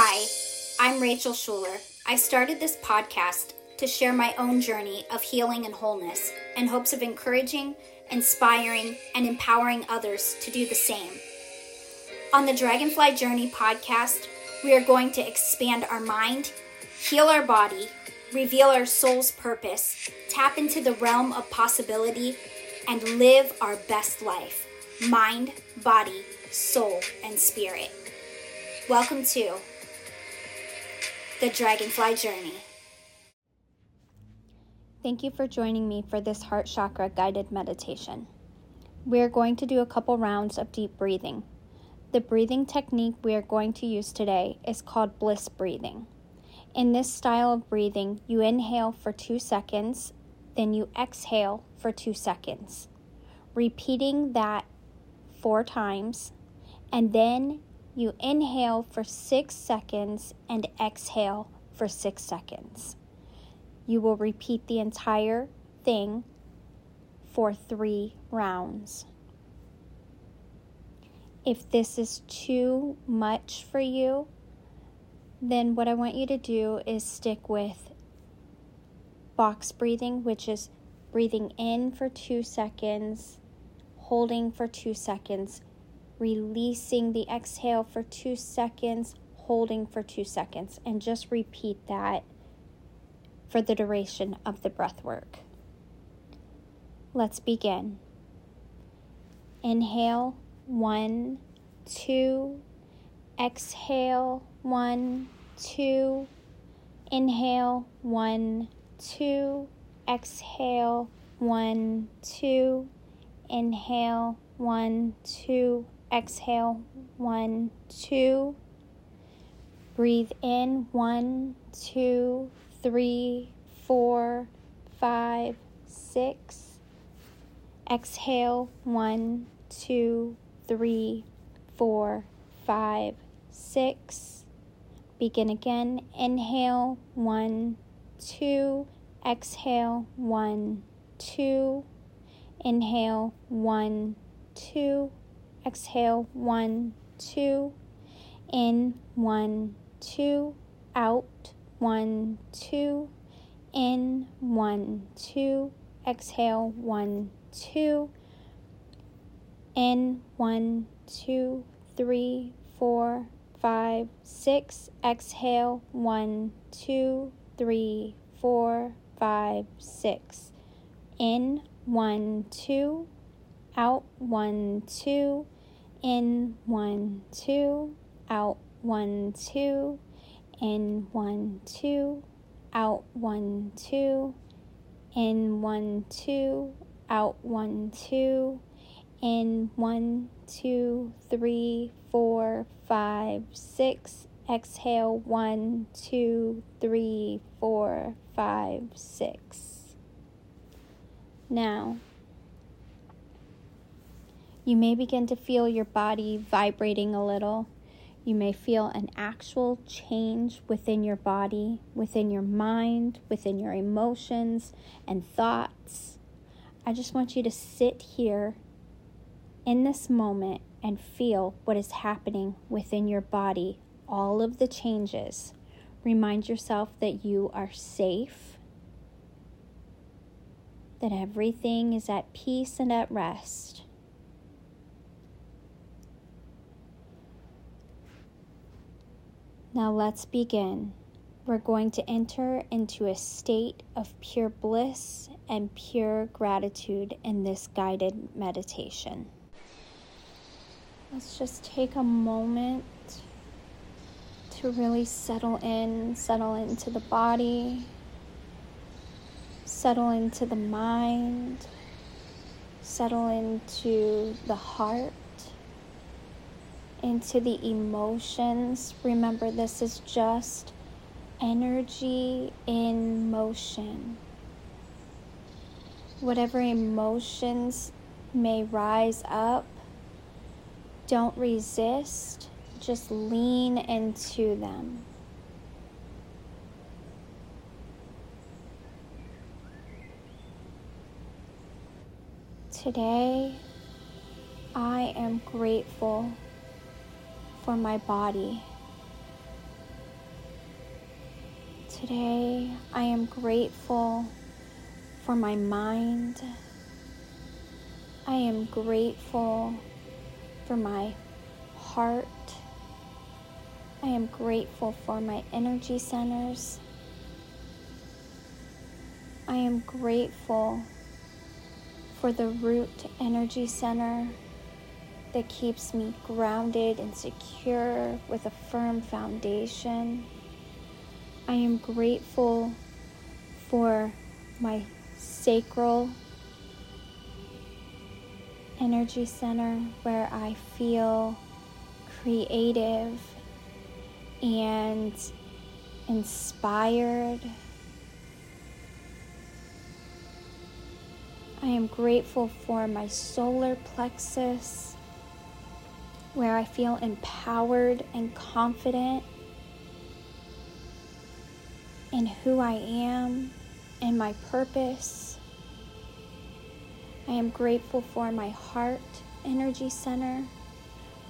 Hi, I'm Rachel Schuler. I started this podcast to share my own journey of healing and wholeness in hopes of encouraging, inspiring, and empowering others to do the same. On the Dragonfly Journey podcast, we are going to expand our mind, heal our body, reveal our soul's purpose, tap into the realm of possibility, and live our best life mind, body, soul, and spirit. Welcome to the Dragonfly Journey. Thank you for joining me for this heart chakra guided meditation. We are going to do a couple rounds of deep breathing. The breathing technique we are going to use today is called bliss breathing. In this style of breathing, you inhale for two seconds, then you exhale for two seconds, repeating that four times, and then you inhale for six seconds and exhale for six seconds. You will repeat the entire thing for three rounds. If this is too much for you, then what I want you to do is stick with box breathing, which is breathing in for two seconds, holding for two seconds, releasing the exhale for two seconds, holding for two seconds, and just repeat that for the duration of the breath work. Let's begin. Inhale, one, two, exhale, one, two, inhale, one, two, exhale, one, two, inhale, one, two, exhale, one, two. Breathe in, one, two, three, four, five, six. Exhale, one, two, three, four, five, six. Begin again. Inhale, one, two. Exhale, one, two. Inhale, one, two. Exhale, one, two. In, one, two. Out, one, two. In, one, two. Exhale, one, two. In, one, two, three, four, five, six. Exhale, one, two, three, four, five, six. In, one, two. Out, one, two. In, one, two. Out, one, two. In, one, two. Out, one, two. In, one, two. Out, one, two. In, one, two, three, four, five, six. Exhale, one, two, three, four, five, six. Now, you may begin to feel your body vibrating a little. You may feel an actual change within your body, within your mind, within your emotions and thoughts. I just want you to sit here in this moment and feel what is happening within your body, all of the changes. Remind yourself that you are safe, that everything is at peace and at rest. Now let's begin. We're going to enter into a state of pure bliss and pure gratitude in this guided meditation. Let's just take a moment to really settle in, settle into the body, settle into the mind, settle into the heart, into the emotions. Remember, this is just energy in motion. Whatever emotions may rise up, don't resist, just lean into them. Today, I am grateful for my body. Today, I am grateful for my mind. I am grateful for my heart. I am grateful for my energy centers. I am grateful for the root energy center that keeps me grounded and secure with a firm foundation. I am grateful for my sacral energy center where I feel creative and inspired. I am grateful for my solar plexus where I feel empowered and confident in who I am and my purpose. I am grateful for my heart energy center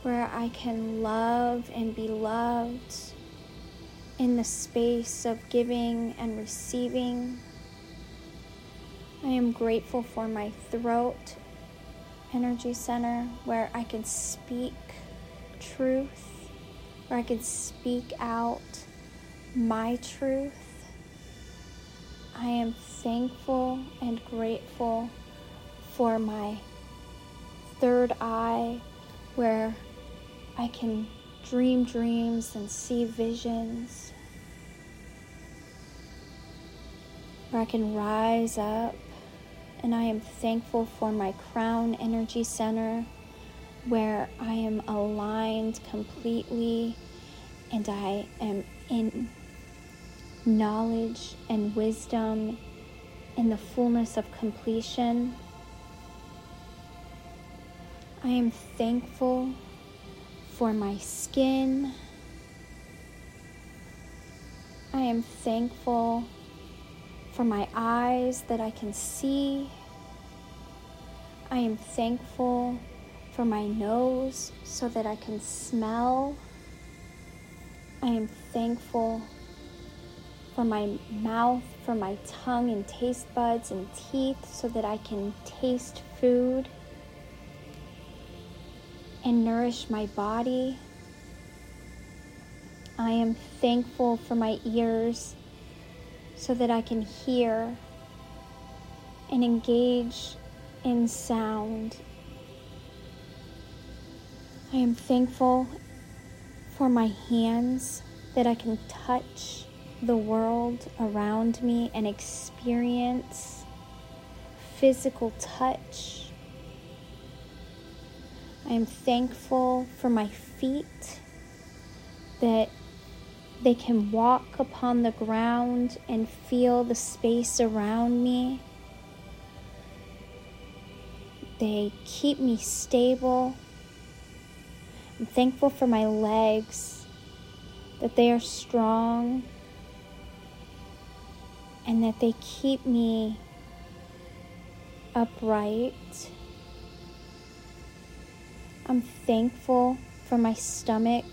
where I can love and be loved in the space of giving and receiving. I am grateful for my throat energy center where I can speak truth, where I can speak out my truth. I am thankful and grateful for my third eye where I can dream dreams and see visions, where I can rise up. And I am thankful for my crown energy center where I am aligned completely and I am in knowledge and wisdom in the fullness of completion. I am thankful for my skin. I am thankful for my eyes that I can see. I am thankful for my nose so that I can smell. I am thankful for my mouth, for my tongue and taste buds and teeth so that I can taste food and nourish my body. I am thankful for my ears so that I can hear and engage in sound. I am thankful for my hands that I can touch the world around me and experience physical touch I am thankful for my feet that they can walk upon the ground and feel the space around me. They keep me stable. I'm thankful for my legs, that they are strong and that they keep me upright. I'm thankful for my stomach,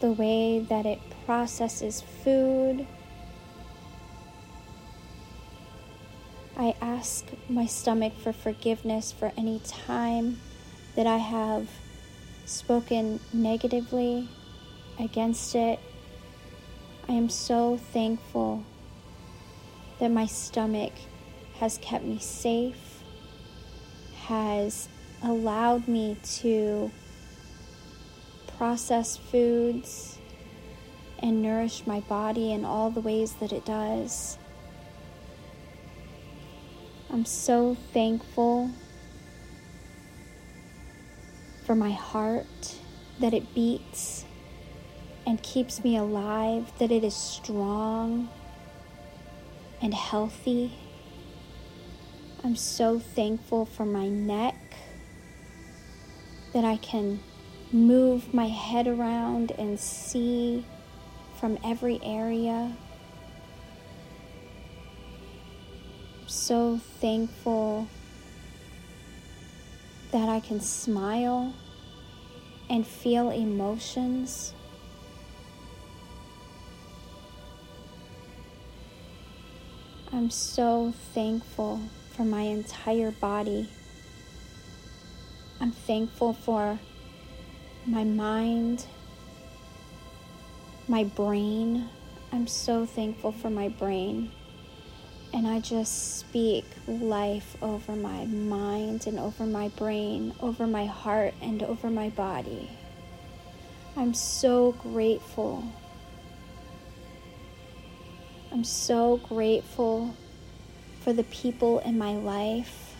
the way that it processes food. I ask my stomach for forgiveness for any time that I have spoken negatively against it. I am so thankful that my stomach has kept me safe, has allowed me to process foods and nourish my body in all the ways that it does. I'm so thankful for my heart that it beats and keeps me alive, that it is strong and healthy. I'm so thankful for my neck that I can move my head around and see from every area. I'm so thankful that I can smile and feel emotions. I'm so thankful for my entire body. I'm thankful for my mind, my brain. I'm so thankful for my brain. And I just speak life over my mind and over my brain, over my heart and over my body. I'm so grateful. I'm so grateful for the people in my life.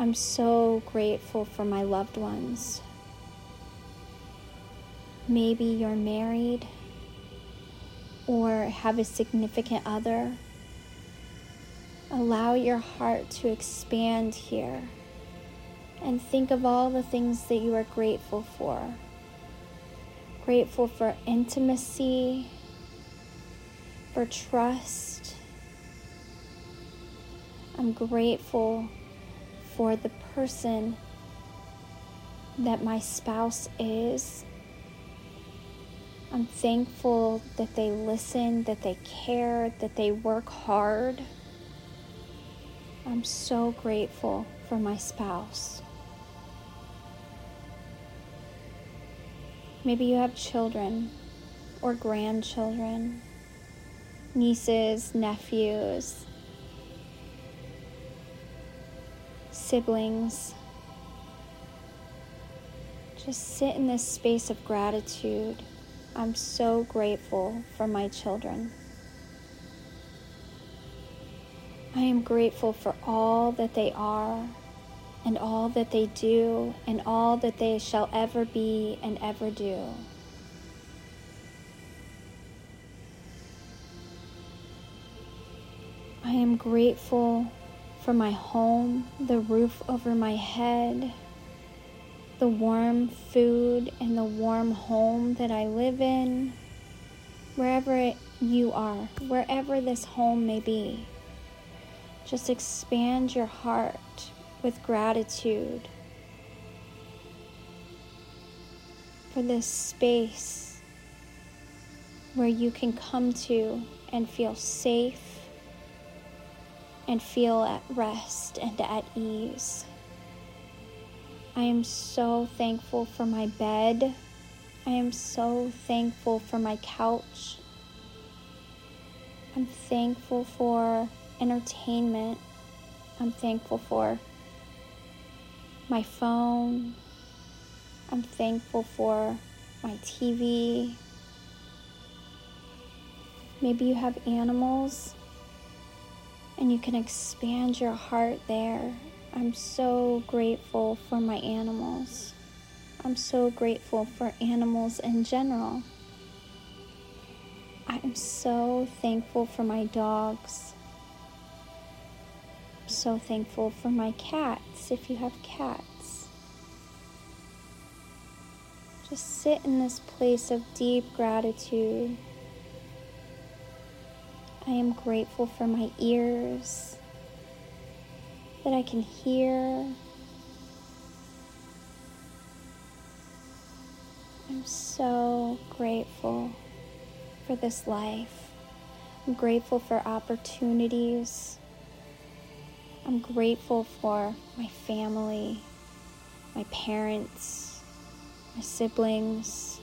I'm so grateful for my loved ones. Maybe you're married or have a significant other, allow your heart to expand here and think of all the things that you are grateful for. Grateful for intimacy, for trust. I'm grateful for the person that my spouse is I'm thankful that they listen, that they care, that they work hard. I'm so grateful for my spouse. Maybe you have children or grandchildren, nieces, nephews, siblings. Just sit in this space of gratitude. I'm so grateful for my children. I am grateful for all that they are and all that they do and all that they shall ever be and ever do. I am grateful for my home, the roof over my head, the warm food and the warm home that I live in, wherever you are, wherever this home may be. Just expand your heart with gratitude for this space where you can come to and feel safe and feel at rest and at ease. I am so thankful for my bed. I am so thankful for my couch. I'm thankful for entertainment. I'm thankful for my phone. I'm thankful for my TV. Maybe you have animals and you can expand your heart there I'm so grateful for my animals. I'm so grateful for animals in general. I am so thankful for my dogs. I'm so thankful for my cats, if you have cats. Just sit in this place of deep gratitude. I am grateful for my ears that I can hear. I'm so grateful for this life. I'm grateful for opportunities. I'm grateful for my family, my parents, my siblings.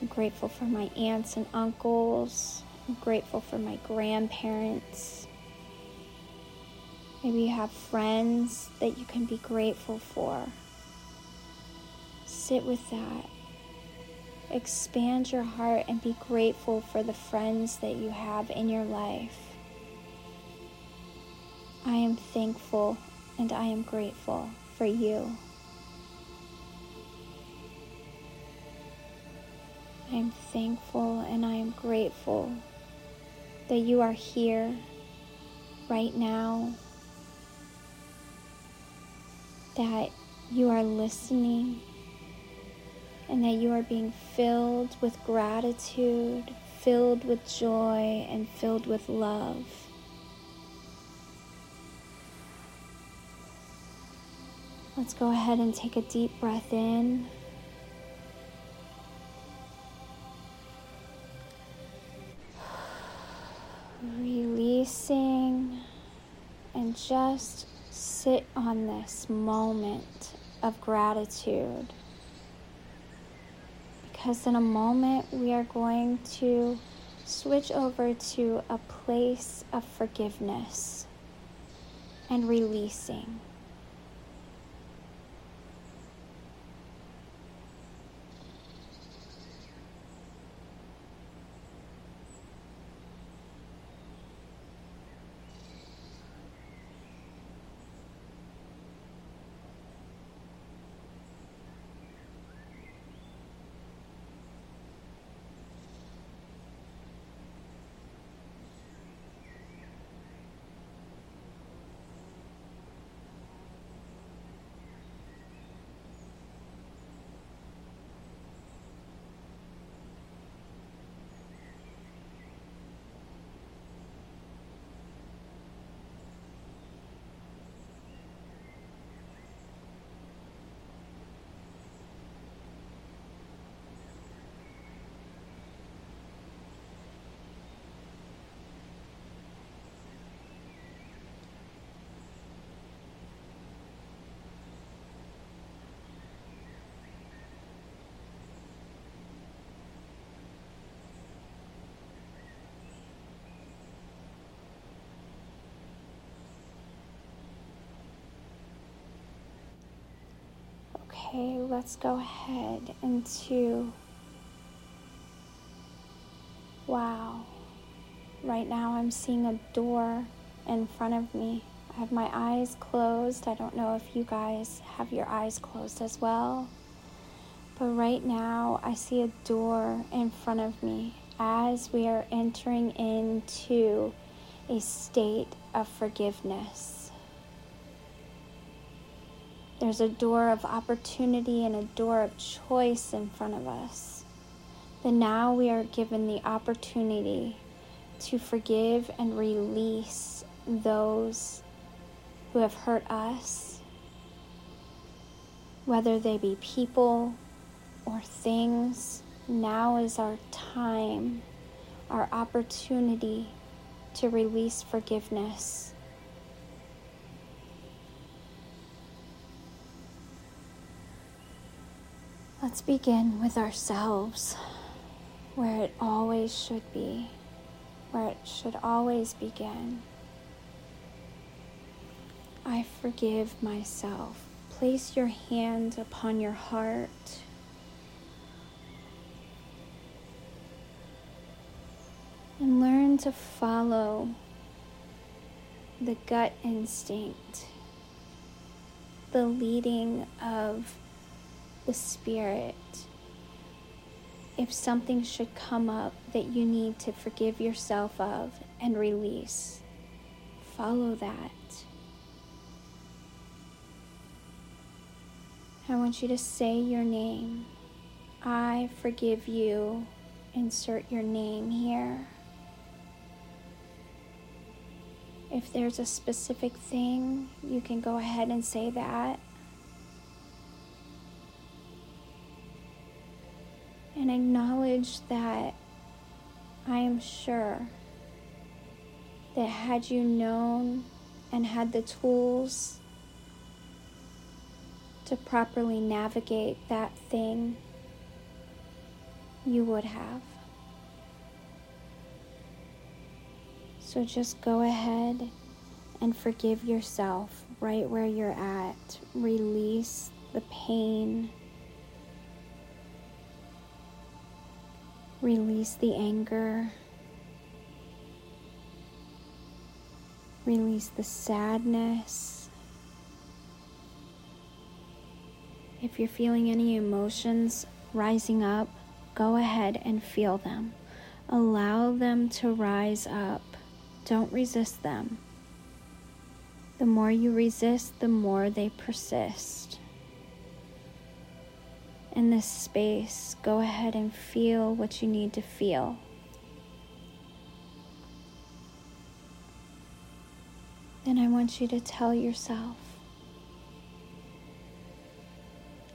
I'm grateful for my aunts and uncles. I'm grateful for my grandparents. Maybe you have friends that you can be grateful for. Sit with that. Expand your heart and be grateful for the friends that you have in your life. I am thankful and I am grateful for you. I am thankful and I am grateful that you are here right now that you are listening and that you are being filled with gratitude, filled with joy, and filled with love. Let's go ahead and take a deep breath in. releasing and just sit on this moment of gratitude. Because in a moment, we are going to switch over to a place of forgiveness and releasing. Okay, let's go ahead into wow. Right now I'm seeing a door in front of me. I have my eyes closed. I don't know if you guys have your eyes closed as well. But right now I see a door in front of me as we are entering into a state of forgiveness. There's a door of opportunity and a door of choice in front of us. But now we are given the opportunity to forgive and release those who have hurt us, whether they be people or things. Now is our time, our opportunity to release forgiveness Let's begin with ourselves, where it always should be, where it should always begin. I forgive myself. Place your hand upon your heart. And learn to follow the gut instinct, the leading of the Spirit. If something should come up that you need to forgive yourself of and release, follow that. I want you to say your name. I forgive you. Insert your name here. If there's a specific thing, you can go ahead and say that. And acknowledge that I am sure that had you known and had the tools to properly navigate that thing, you would have. So just go ahead and forgive yourself right where you're at. Release the pain Release the anger. Release the sadness. If you're feeling any emotions rising up, go ahead and feel them. Allow them to rise up. Don't resist them. The more you resist, the more they persist in this space, go ahead and feel what you need to feel. Then I want you to tell yourself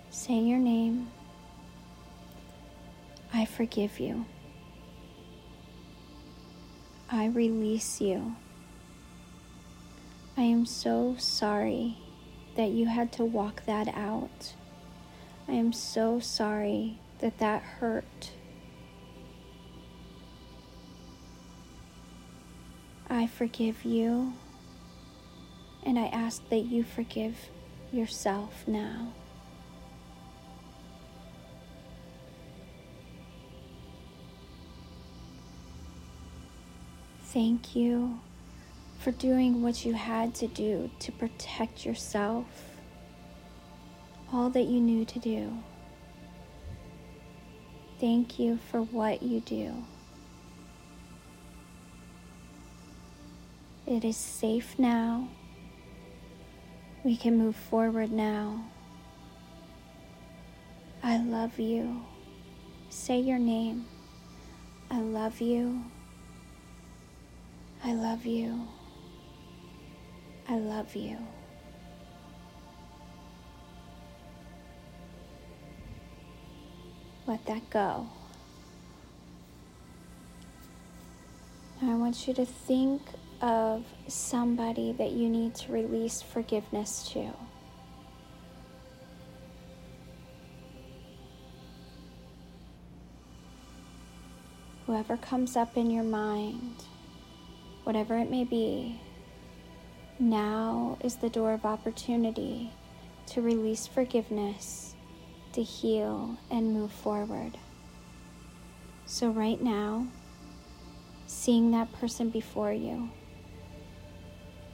say your name. I forgive you. I release you. I am so sorry that you had to walk that out. I am so sorry that that hurt. I forgive you, and I ask that you forgive yourself now. Thank you for doing what you had to do to protect yourself, all that you knew to do. Thank you for what you do. It is safe now. We can move forward now. I love you. Say your name. I love you. I love you. I love you. Let that go. Now I want you to think of somebody that you need to release forgiveness to. Whoever comes up in your mind, whatever it may be, now is the door of opportunity to release forgiveness, to heal, and move forward. So, right now, seeing that person before you,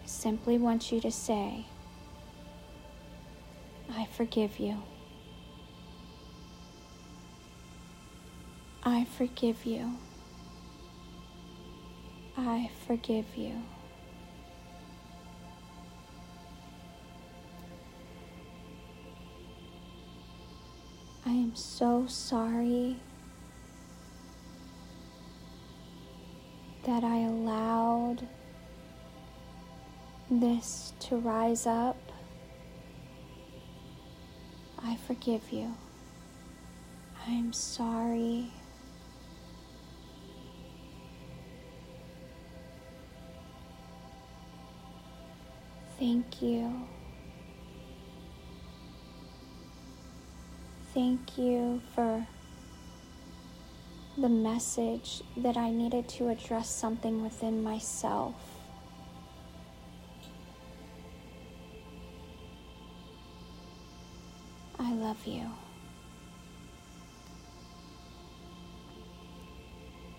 I simply want you to say, I forgive you. I forgive you. I forgive you. I am so sorry that I allowed this to rise up. I forgive you. I am sorry. Thank you. Thank you for the message that I needed to address something within myself. I love you.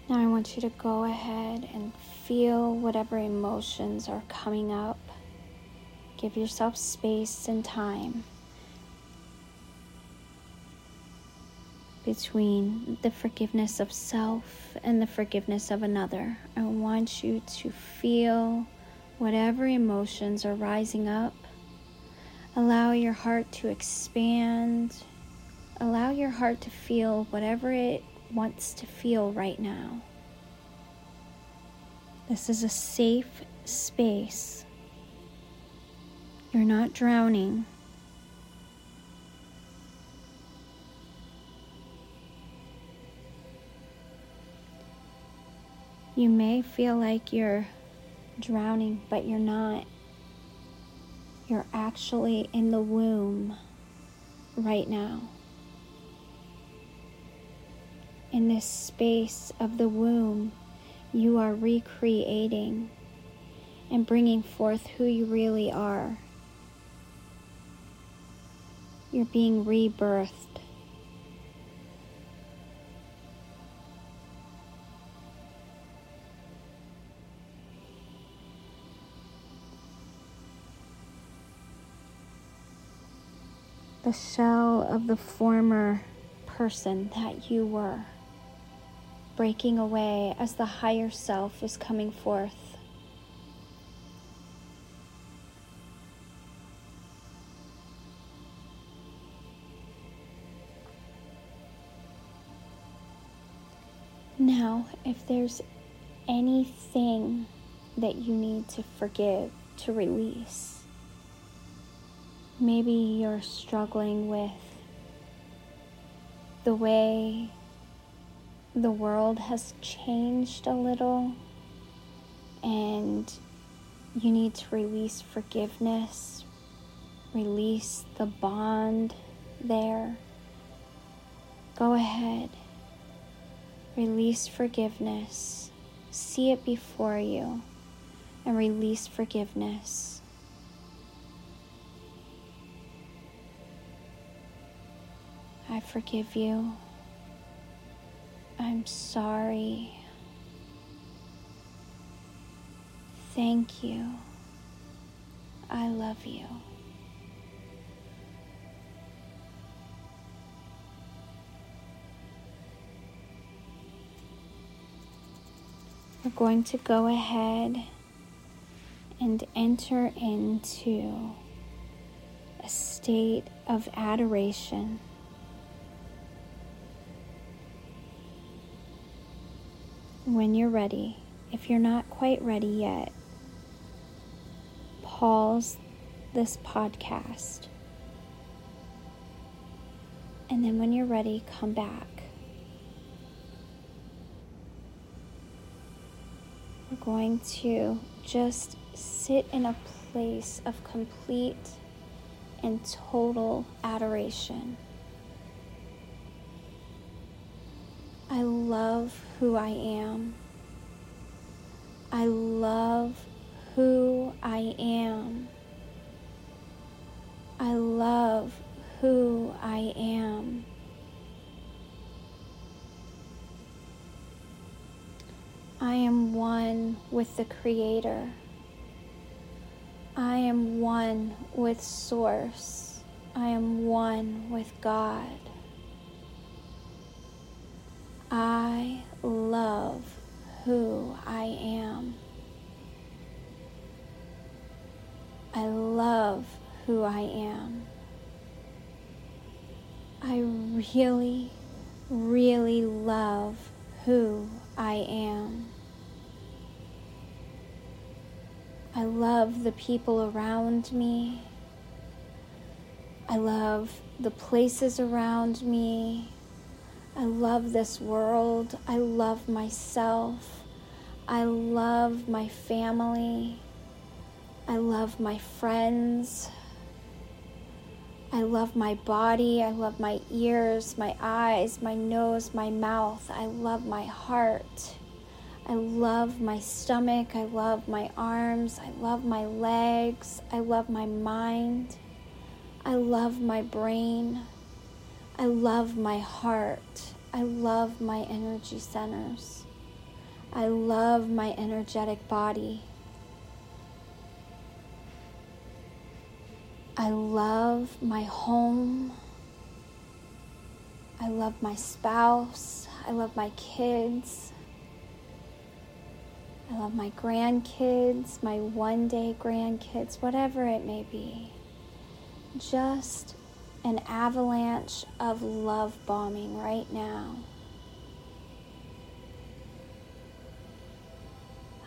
Now I want you to go ahead and feel whatever emotions are coming up. Give yourself space and time. Between the forgiveness of self and the forgiveness of another. I want you to feel whatever emotions are rising up. Allow your heart to expand. Allow your heart to feel whatever it wants to feel right now. This is a safe space. You're not drowning. You may feel like you're drowning, but you're not. You're actually in the womb right now. In this space of the womb, you are recreating and bringing forth who you really are. You're being rebirthed. The shell of the former person that you were, breaking away as the higher self is coming forth. Now, if there's anything that you need to forgive, to release, Maybe you're struggling with the way the world has changed a little and you need to release forgiveness, release the bond there, go ahead. Release forgiveness. See it before you and release forgiveness. I forgive you. I'm sorry. Thank you. I love you. We're going to go ahead and enter into a state of adoration. When you're ready, if you're not quite ready yet, pause this podcast. And then when you're ready, come back. We're going to just sit in a place of complete and total adoration. I love who I am. I love who I am. I love who I am. I am one with the Creator. I am one with Source. I am one with God. I love who I am. I love who I am. I really, really love who I am. I love the people around me. I love the places around me. I love this world. I love myself. I love my family. I love my friends. I love my body. I love my ears, my eyes, my nose, my mouth. I love my heart. I love my stomach. I love my arms. I love my legs. I love my mind. I love my brain. I love my heart. I love my energy centers. I love my energetic body. I love my home. I love my spouse. I love my kids. I love my grandkids, my one day grandkids, whatever it may be. Just an avalanche of love bombing right now.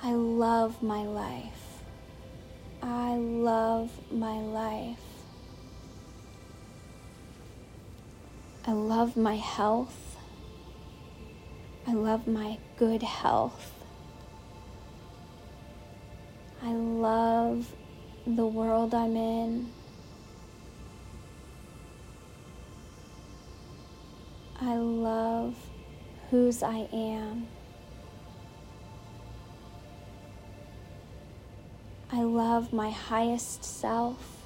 I love my life. I love my life. I love my health. I love my good health. I love the world I'm in. I love whose I am. I love my highest self,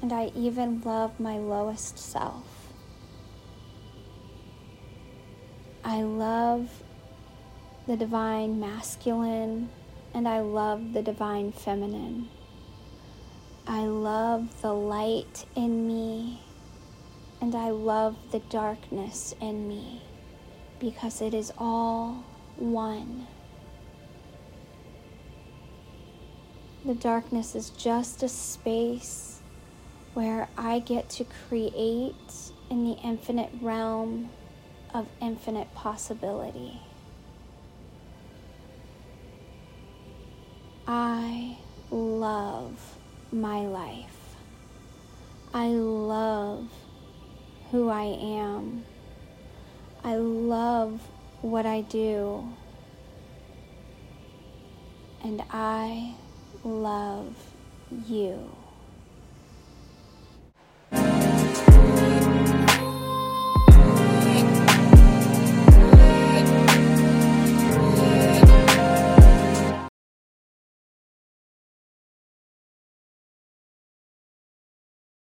and I even love my lowest self. I love the divine masculine and I love the divine feminine. I love the light in me and I love the darkness in me because it is all one. The darkness is just a space where I get to create in the infinite realm of infinite possibility. I love my life. I love who I am. I love what I do. And I love you.